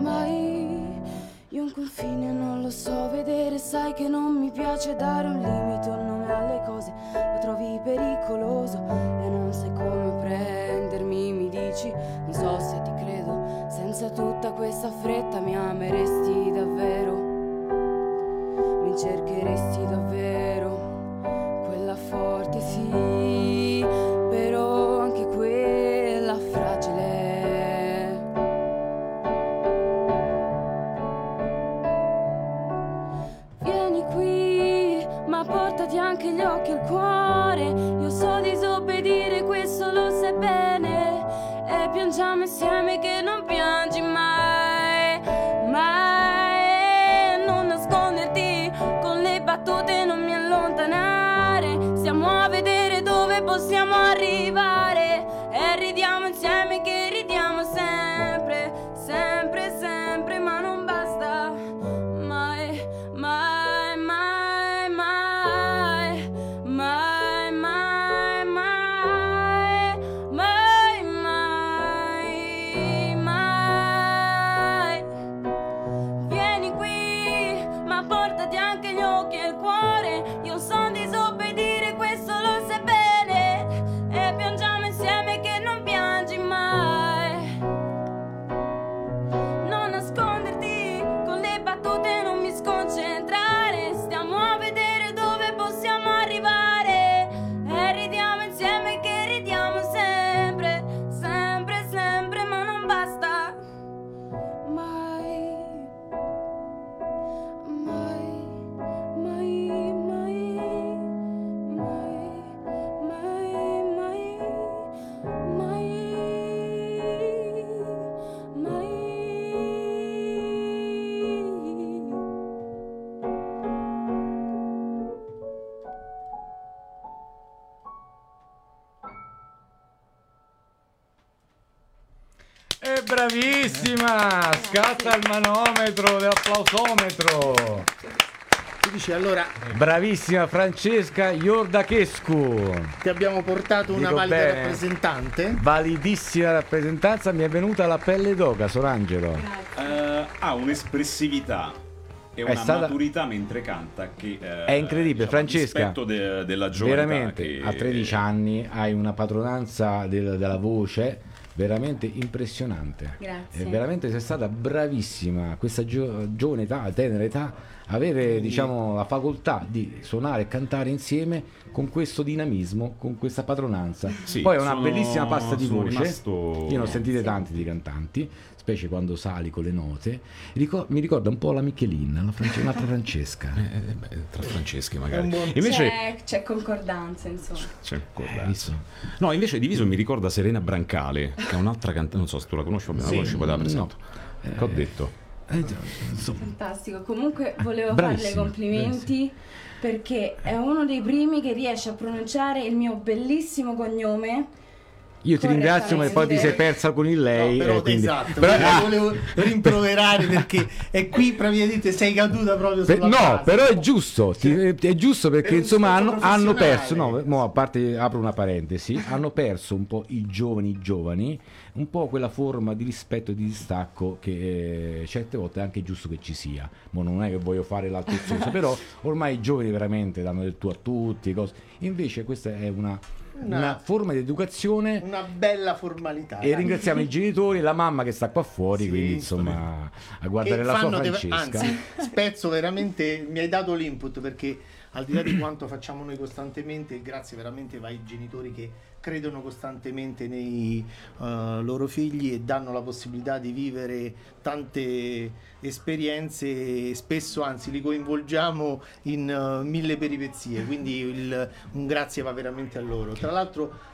mai. Io un confine non lo so vedere, sai che non mi piace dare un limite nome alle cose, lo trovi pericoloso e non sai come prendermi, mi dici, non so se ti credo, senza tutta questa fretta mi ameresti davvero, mi cercheresti davvero, gli occhi al cuore. Scatta il manometro, l'applausometro! Si dice allora Bravissima Francesca Iordachescu! ti abbiamo portato una Dico valida bene. rappresentante. Validissima rappresentanza, mi è venuta la pelle d'oca, Sorangelo. Eh, ha un'espressività e È una stata- maturità mentre canta che eh, È incredibile, diciamo, Francesca. de- della gioventà Veramente, che- a 13 anni hai una padronanza del- della voce veramente impressionante. Grazie. E veramente sei stata bravissima a questa gio- giovane età, tenera età, avere diciamo, la facoltà di suonare e cantare insieme con questo dinamismo, con questa padronanza. Sì, Poi è una sono- bellissima pasta di voce. rimasto- Io ne ho sentite tanti di cantanti, specie quando sali con le note. Ricor- mi ricorda un po' la Michelin, la France- un'altra Francesca. Eh, eh, beh, tra Franceschi magari. Buon- Invece C'è, c'è concordanza, insomma. c'è Eh, concordanza. visto? No, invece Diviso mi ricorda Serena Brancale, che è un'altra cantante, non so se tu la conosci, vabbè, la conosci, poi te la presento. Che ho detto? Eh, Fantastico. Comunque volevo Bravissima, farle complimenti perché è uno dei primi che riesce a pronunciare il mio bellissimo cognome Io ti ringrazio, ma poi ti sei persa con il lei. No, però, eh, quindi- esatto, però- ah, volevo rimproverare perché è qui praticamente sei caduta proprio per- sulla no, base. però è giusto, ti- è giusto perché Per insomma hanno, hanno perso, no, mo, a parte apro una parentesi, hanno perso un po' i giovani i giovani, un po' quella forma di rispetto e di distacco che eh, certe volte è anche giusto che ci sia. Mo non è che voglio fare l'altezzoso, però ormai i giovani veramente danno del tu a tutti, cose. invece questa è una, Una- una forma di educazione una bella formalità. e ringraziamo i genitori e la mamma che sta qua fuori, Sì, quindi insomma a guardare la sua Francesca. anzi, spezzo veramente mi hai dato l'input perché al di là di quanto facciamo noi costantemente, grazie veramente ai genitori che credono costantemente nei eh, loro figli e danno la possibilità di vivere tante esperienze spesso anzi li coinvolgiamo in eh, mille peripezie. Quindi il- un grazie va veramente a loro. Tra l'altro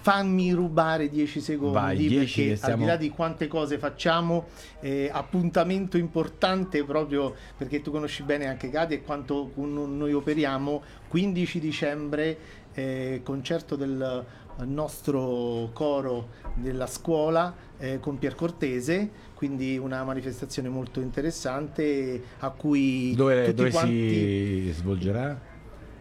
fammi rubare 10 secondi Vai, 10 perché che al di là di quante cose facciamo eh, appuntamento importante proprio perché tu conosci bene anche Katia e quanto noi operiamo 15 dicembre eh, concerto del nostro coro della scuola eh, con Pier Cortese quindi una manifestazione molto interessante a cui Dove, tutti dove quanti si svolgerà?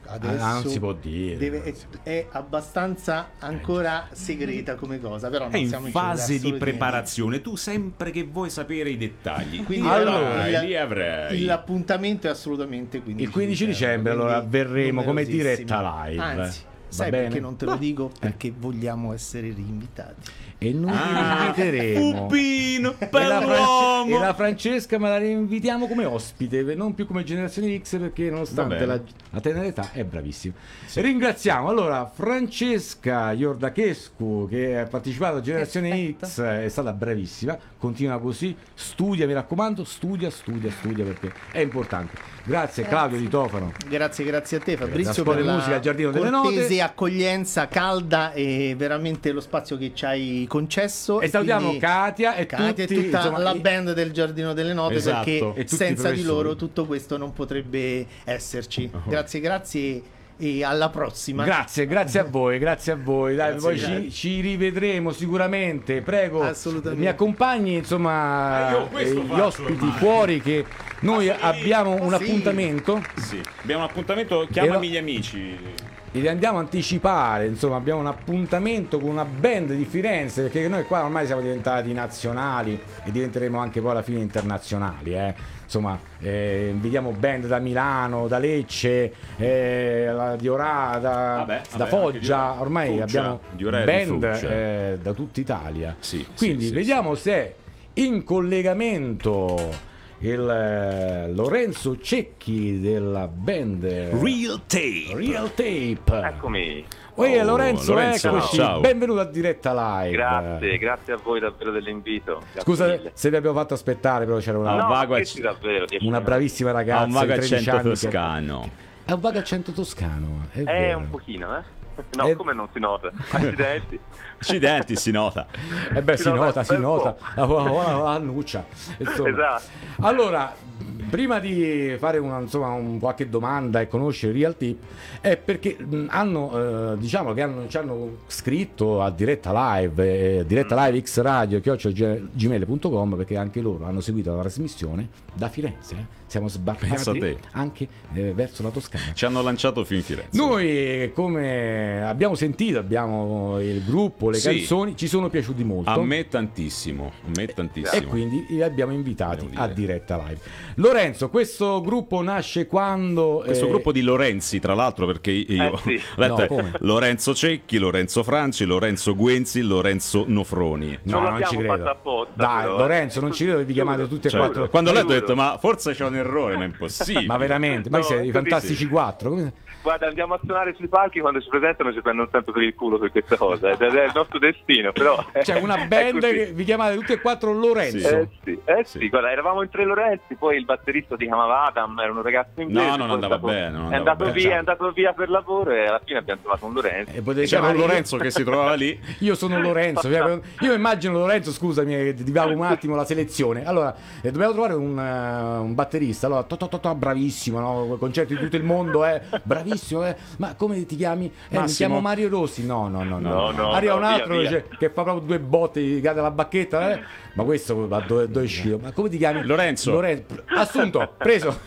Adesso Ah, non si può dire. deve- è, è abbastanza ancora segreta come cosa però È in fase di preparazione, tu sempre che vuoi sapere i dettagli. Quindi Allora, il- li avrai. L'appuntamento è assolutamente 15 Il 15 dicembre, allora, quindi verremo come diretta live. Anzi, sai bene? perché non te lo dico? Perché vogliamo essere rinvitati. E noi Ah, vi inviteremo. Pupino, E Fran- bell'uomo. e la Francesca me la rinvitiamo come ospite, non più come generazione X perché nonostante la, la tenera età è bravissima. Ringraziamo allora Francesca Iordachescu che ha partecipato a Generazione Perfetto. X, è stata bravissima, continua così, studia, mi raccomando, studia, studia, studia perché è importante. Grazie, Grazie. Claudio Di Tofano. Grazie, grazie a te La Fabrizio per di la musica, il Giardino delle Note. Accoglienza calda e veramente lo spazio che ci hai concesso. E salutiamo Katia e Katia tutti, e tutta insomma, la band del Giardino delle Note Esatto. Perché senza di loro tutto questo non potrebbe esserci. Grazie, grazie e alla prossima. Grazie, grazie a voi, grazie a voi. Dai, Grazie, poi grazie. ci, ci rivedremo sicuramente. Prego, Assolutamente. mi accompagni insomma Ah, questo eh, gli ospiti ormai. fuori che noi abbiamo un Sì. appuntamento Sì, abbiamo un appuntamento, chiamami lo- gli amici. Li andiamo a anticipare, insomma abbiamo un appuntamento con una band di Firenze perché noi qua ormai siamo diventati nazionali e diventeremo anche poi alla fine internazionali. eh. Insomma, eh, invitiamo band da Milano, da Lecce, eh, di Orà, da, Vabbè, da vabbè, Foggia, ormai Foggia, abbiamo band eh, da tutta Italia. Sì, Quindi sì, sì, vediamo se è in collegamento il eh, Lorenzo Cecchi della band Real Tape. Real Tape. Eccomi. Oye, Oh, Lorenzo, Lorenzo, eccoci. ciao. Benvenuto a diretta live. Grazie, grazie a voi davvero dell'invito. Grazie Scusa mille. se vi abbiamo fatto aspettare, però c'era una, No, vago davvero, una bravissima Ha ragazza un vago di 13 accento anni che- toscano. È un vago accento toscano, è, vero. un pochino, eh. No, Eh. come non si nota? Accidenti. <laughs> Accidenti, si nota. Eh beh, Si si nota nota, si nota. La, annuccia. Insomma. Esatto. Allora, prima di fare una, insomma, un- qualche domanda e conoscere Real Tip, è perché hanno, eh, diciamo che hanno, ci hanno scritto a diretta live, eh, diretta live x radio gmail.com perché anche loro hanno seguito la trasmissione da Firenze. eh. Siamo sbarcati anche eh, verso la Toscana. Ci hanno lanciato fin Firenze. Noi, come abbiamo sentito, abbiamo il gruppo, le Sì. canzoni, ci sono piaciuti molto. A me tantissimo, a me tantissimo. E quindi li abbiamo invitati a dire. diretta live. Lorenzo, questo gruppo nasce quando. Questo eh, gruppo di Lorenzi, tra l'altro, perché io Eh, sì. ho <laughs> letto No? Lorenzo Cecchi, Lorenzo Franci, Lorenzo Guenzi, Lorenzo Nofroni. No, Non non ci credo. fatto apposta, Dai, però. Lorenzo, non ci credo che vi chiamate tutti e Cioè, quattro. quando ho letto ho Giuro. detto, ma forse c'è un errore, ma è impossibile. Ma veramente, ma No, siete i fantastici sì. quattro? Come- Guarda, andiamo a suonare sui palchi quando ci presentano ci prendono sempre per il culo per questa cosa. Ed è il nostro destino, però. C'è una è band che vi chiamate tutti e quattro Lorenzo. Eh sì, eh sì, Sì. guarda, eravamo in tre Lorenzi, poi il batterista si chiamava Adam, era un ragazzo inglese. No, non è andava andato- bene, non è andava andato bene. via, è andato via per lavoro e alla fine abbiamo trovato un Lorenzo. E potete C'era un Lorenzo che si trovava lì. <laughs> Io sono Lorenzo, io immagino Lorenzo, scusami, eh, divago un attimo la selezione. Allora, eh, dobbiamo trovare un, eh, un batterista, allora, to, to, to, to, bravissimo, no? concerti di tutto il mondo, eh, bravissimo, eh. ma come ti chiami? Eh, mi chiamo Mario Rossi, no, no, no, no. No, no, Arriva no, un altro via, via. che fa proprio due botte, gli cade la bacchetta, eh. ma questo va dove, dove uscito? Ma come ti chiami? Lorenzo. Lorenzo. Assunto, preso.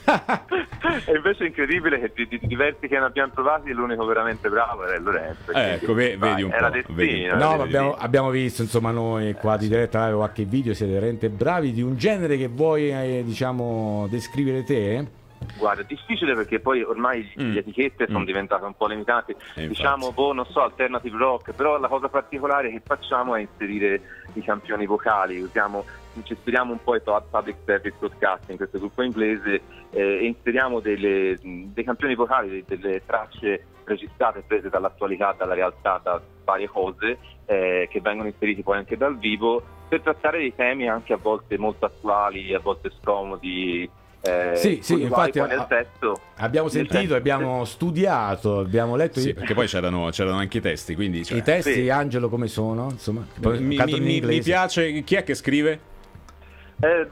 E invece è incredibile che di, di diversi che ne abbiamo provati l'unico veramente bravo era Lorenzo. Eh, ecco, ve- vedi un era po', destino. vedi un po'. No, abbiamo, abbiamo visto insomma noi qua di diretta live qualche video, siete veramente bravi di un genere che vuoi eh, diciamo descrivere te? Eh? Guarda, è difficile perché poi ormai Mm. le etichette sono Mm. diventate un po' limitate. Eh, infatti. diciamo, boh, non so, alternative rock, però la cosa particolare che facciamo è inserire i campioni vocali, usiamo, ci ispiriamo un po' ai pu- public service broadcasting, questo gruppo inglese, eh, e inseriamo delle- dei campioni vocali, de- delle tracce registrate, prese dall'attualità, dalla realtà, da varie cose, eh, che vengono inseriti poi anche dal vivo, per trattare dei temi anche a volte molto attuali, a volte scomodi. Eh, Sì, sì, infatti, a- testo Abbiamo nel sentito, testo- abbiamo studiato, abbiamo letto Sì, i, perché poi c'erano, c'erano anche i testi, quindi... cioè, i testi, Sì. Angelo come sono, insomma, mi, mi- in mi piace chi è che scrive? Eh,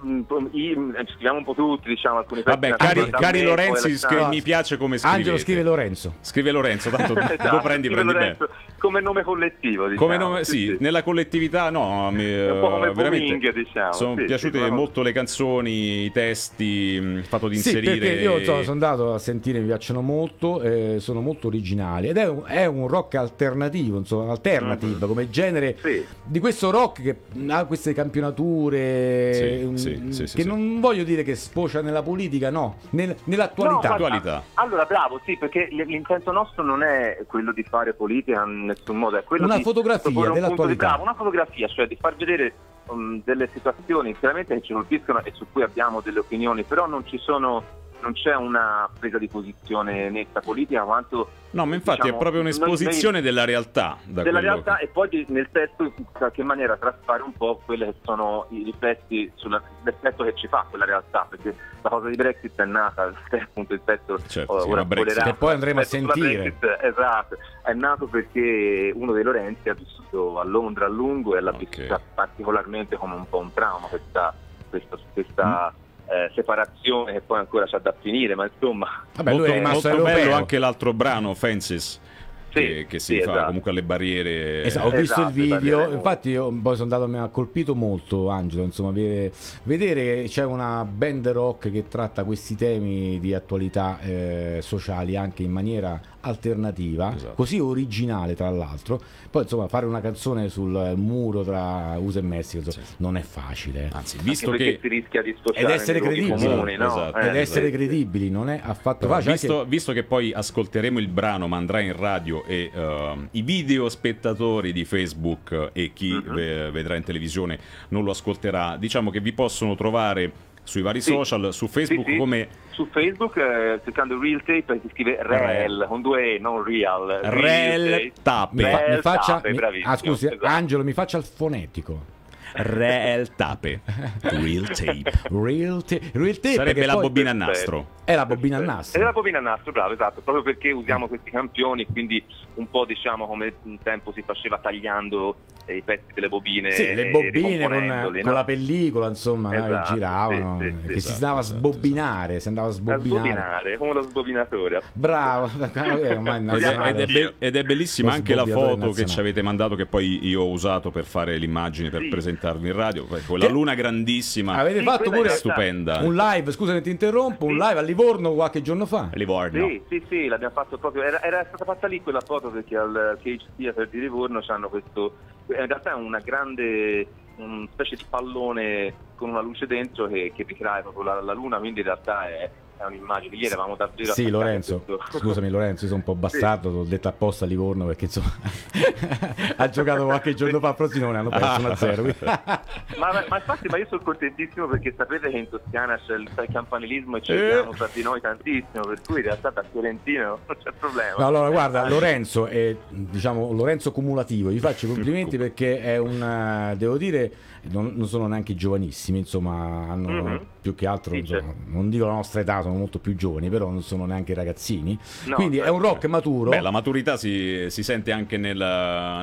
i- mh, scriviamo un po' tutti, diciamo, alcuni pezzi Vabbè, cari, cari Lorenzi, scri- mi piace come scrive. Angelo scrive Lorenzo. Scrive Lorenzo, tanto <laughs> lo Esatto, prendi, scrive prendi Lorenzo come nome collettivo, diciamo. Come nome, sì, nella collettività no, mi, È un po' come eh, veramente Booming, diciamo, sono sì, piaciute sì, molto le canzoni, i testi, mh, il fatto di Sì, inserire perché io so- sono andato a sentire, mi piacciono molto, eh, sono molto originali ed è un, è un rock alternativo, insomma, alternative come genere Sì. di questo rock che ha queste campionature Sì, mm, sì, sì, sì, che sì. non voglio dire che sfocia nella politica, no, nel- nell'attualità. No, Attualità. Allora, bravo, sì, perché l'intento nostro non è quello di fare politica in nessun modo, è quello Una di fotografia punto di- dell'attualità. bravo, una fotografia, cioè di far vedere um, delle situazioni chiaramente che ci colpiscono e su cui abbiamo delle opinioni, però non ci sono non c'è una presa di posizione netta politica quanto No, ma infatti diciamo, è proprio un'esposizione della realtà. Da della quello realtà che- e poi nel testo in qualche maniera traspare un po' quelli che sono i riflessi sull'effetto che ci fa quella realtà perché la cosa di Brexit è nata <laughs> appunto il testo Certo, oh, ora Brexit. Che poi andremo a sentire. Brexit, esatto è nato perché uno dei Lorenzi ha vissuto a Londra a lungo e l'ha Ok. vissuta particolarmente come un po' un trauma questa, questa, questa Mm. Eh, separazione che poi ancora c'è da finire ma insomma Vabbè, molto, lui è rimasto molto bello anche l'altro brano, Fences, che, che si sì, fa esatto. comunque alle barriere. Esatto, ho visto il Esatto, video, parleremo. infatti io poi sono andato, mi ha colpito molto Angelo, insomma, vedere, vedere che c'è una band rock che tratta questi temi di attualità eh, sociali anche in maniera alternativa, Esatto. così originale tra l'altro. Poi insomma fare una canzone sul muro tra USA e Messico insomma, non è facile. Anzi, visto che si rischia di Ed essere credibili. comuni, no? Esatto, Eh, Ed essere sì, sì. credibili non è affatto facile. visto, anche- visto che poi ascolteremo il brano, ma andrà in radio e ehm, i video spettatori di Facebook e chi ve- vedrà in televisione non lo ascolterà, diciamo che vi possono trovare sui vari Sì. social, su Facebook Sì, sì. come Su Facebook eh, cercando Real Tape si scrive Rel, con due E, non Real. Rel Tape. mi, fa- mi faccia, tape, mi- ah scusi, esatto. Angelo mi faccia il fonetico. Real Tape. Real Tape. Real, ta- real tape Sarebbe la poi- bobina a nastro. È la bobina a nastro. è la bobina a nastro, bravo, esatto, proprio perché usiamo questi campioni, quindi un po' diciamo come un tempo si faceva tagliando eh, i pezzi delle bobine. Sì, le bobine con, ricomponendoli, con no? la pellicola, insomma, no, Esatto, giravano, sì, sì, sì, che si esatto, andava a esatto, sbobinare, si andava a Da sbobinare. sbobinare, come lo sbobinatore. Bravo, <laughs> eh, ormai Ed è, be- ed è bellissima anche la foto che ci avete mandato, che poi io ho usato per fare l'immagine per Sì. presentarvi in radio. Quella Che- luna grandissima, Avete Sì, fatto pure è stupenda. un live, scusami ti interrompo, un live a Livorno qualche giorno fa. Livorno. Sì, sì, sì, l'abbiamo fatto proprio. Era, era stata fatta lì quella foto perché al Cage Theater di Livorno hanno questo. In realtà è una grande una specie di pallone con una luce dentro che, che ricrea proprio la, la luna, quindi in realtà è, è un'immagine. Ieri eravamo davvero Sì, Lorenzo, questo- scusami Lorenzo, io sono un po' bastardo, l'ho detto apposta a Livorno perché insomma <laughs> ha giocato qualche giorno fa a Frosinone, hanno perso 1-0. <laughs> ma, ma- ma infatti ma io sono contentissimo perché sapete che in Toscana c'è il, il campanilismo e ci Eh. vediamo tra di noi tantissimo, per cui in realtà da Fiorentino <laughs> non c'è problema. No, allora guarda, Lorenzo è diciamo Lorenzo cumulativo, gli faccio i complimenti perché è un eh, devo dire non, non sono neanche giovanissimi, insomma, hanno Mhm. più che altro Sì, insomma, certo. non dico la nostra età, sono molto più giovani, però non sono neanche ragazzini. No, Quindi è un certo. rock maturo. Beh, la maturità si, si sente anche nel,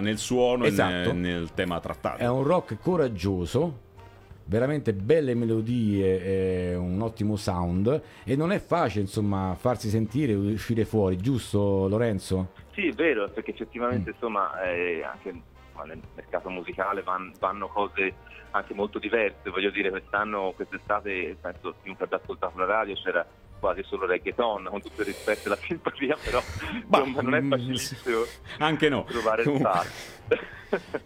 nel suono Esatto. e nel, nel tema trattato. È un rock coraggioso, veramente belle melodie, eh, un ottimo sound e non è facile insomma farsi sentire e uscire fuori, giusto Lorenzo? Sì, è vero, perché effettivamente insomma eh, anche nel mercato musicale van- vanno cose anche molto diverse. Voglio dire, quest'anno, quest'estate, penso chiunque abbia ascoltato la radio c'era quasi solo reggaeton, con tutto il rispetto e la simpatia, però <laughs> Bah, insomma, non è mm, facilissimo Anche no. trovare il spazio.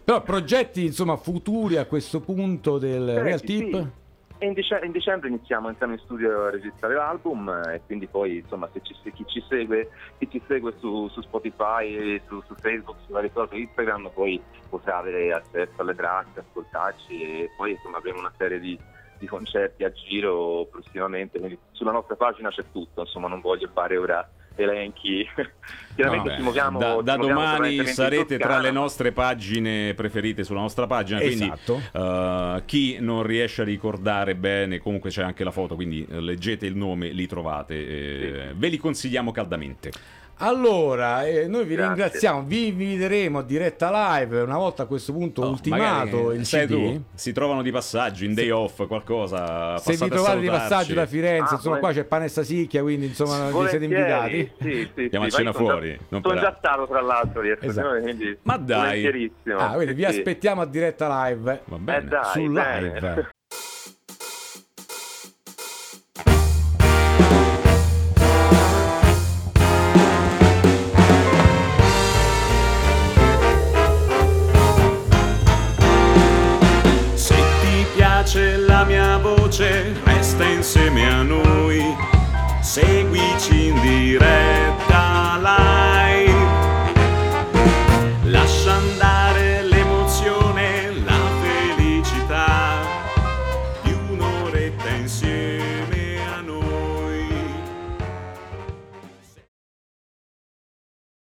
Però progetti insomma futuri a questo punto del Senti, Real sì. Tip? E in, dice- in dicembre iniziamo, entriamo in studio a registrare l'album eh, e quindi poi insomma se ci, se chi ci segue, chi ci segue su, su Spotify, su, su Facebook, su vari social, Instagram poi potrà avere accesso alle tracce, ascoltarci e poi insomma avremo una serie di, di concerti a giro prossimamente, quindi sulla nostra pagina c'è tutto, insomma non voglio fare ora elenchi. <laughs> Chiaramente Vabbè, ci muoviamo da, da domani sarete tra le nostre pagine preferite sulla nostra pagina Esatto. quindi eh, chi non riesce a ricordare bene comunque c'è anche la foto quindi eh, leggete il nome li trovate eh, ve li consigliamo caldamente Allora, eh, noi vi Grazie. ringraziamo, vi inviteremo a diretta live una volta a questo punto Oh, ultimato magari, il CD. tu, si trovano di passaggio in day off qualcosa Se vi trovate di passaggio da Firenze, Ah, insomma, qua c'è pane e sasicchia, quindi insomma vi siete invitati. Sì, sì, Andiamo sì, a cena poi sono fuori, già- non sono già altro. stato tra l'altro di essere Esatto. quindi Ma dai. Ah, quindi vi Sì, sì. aspettiamo a diretta live va Eh bene dai, su bene. live. <laughs>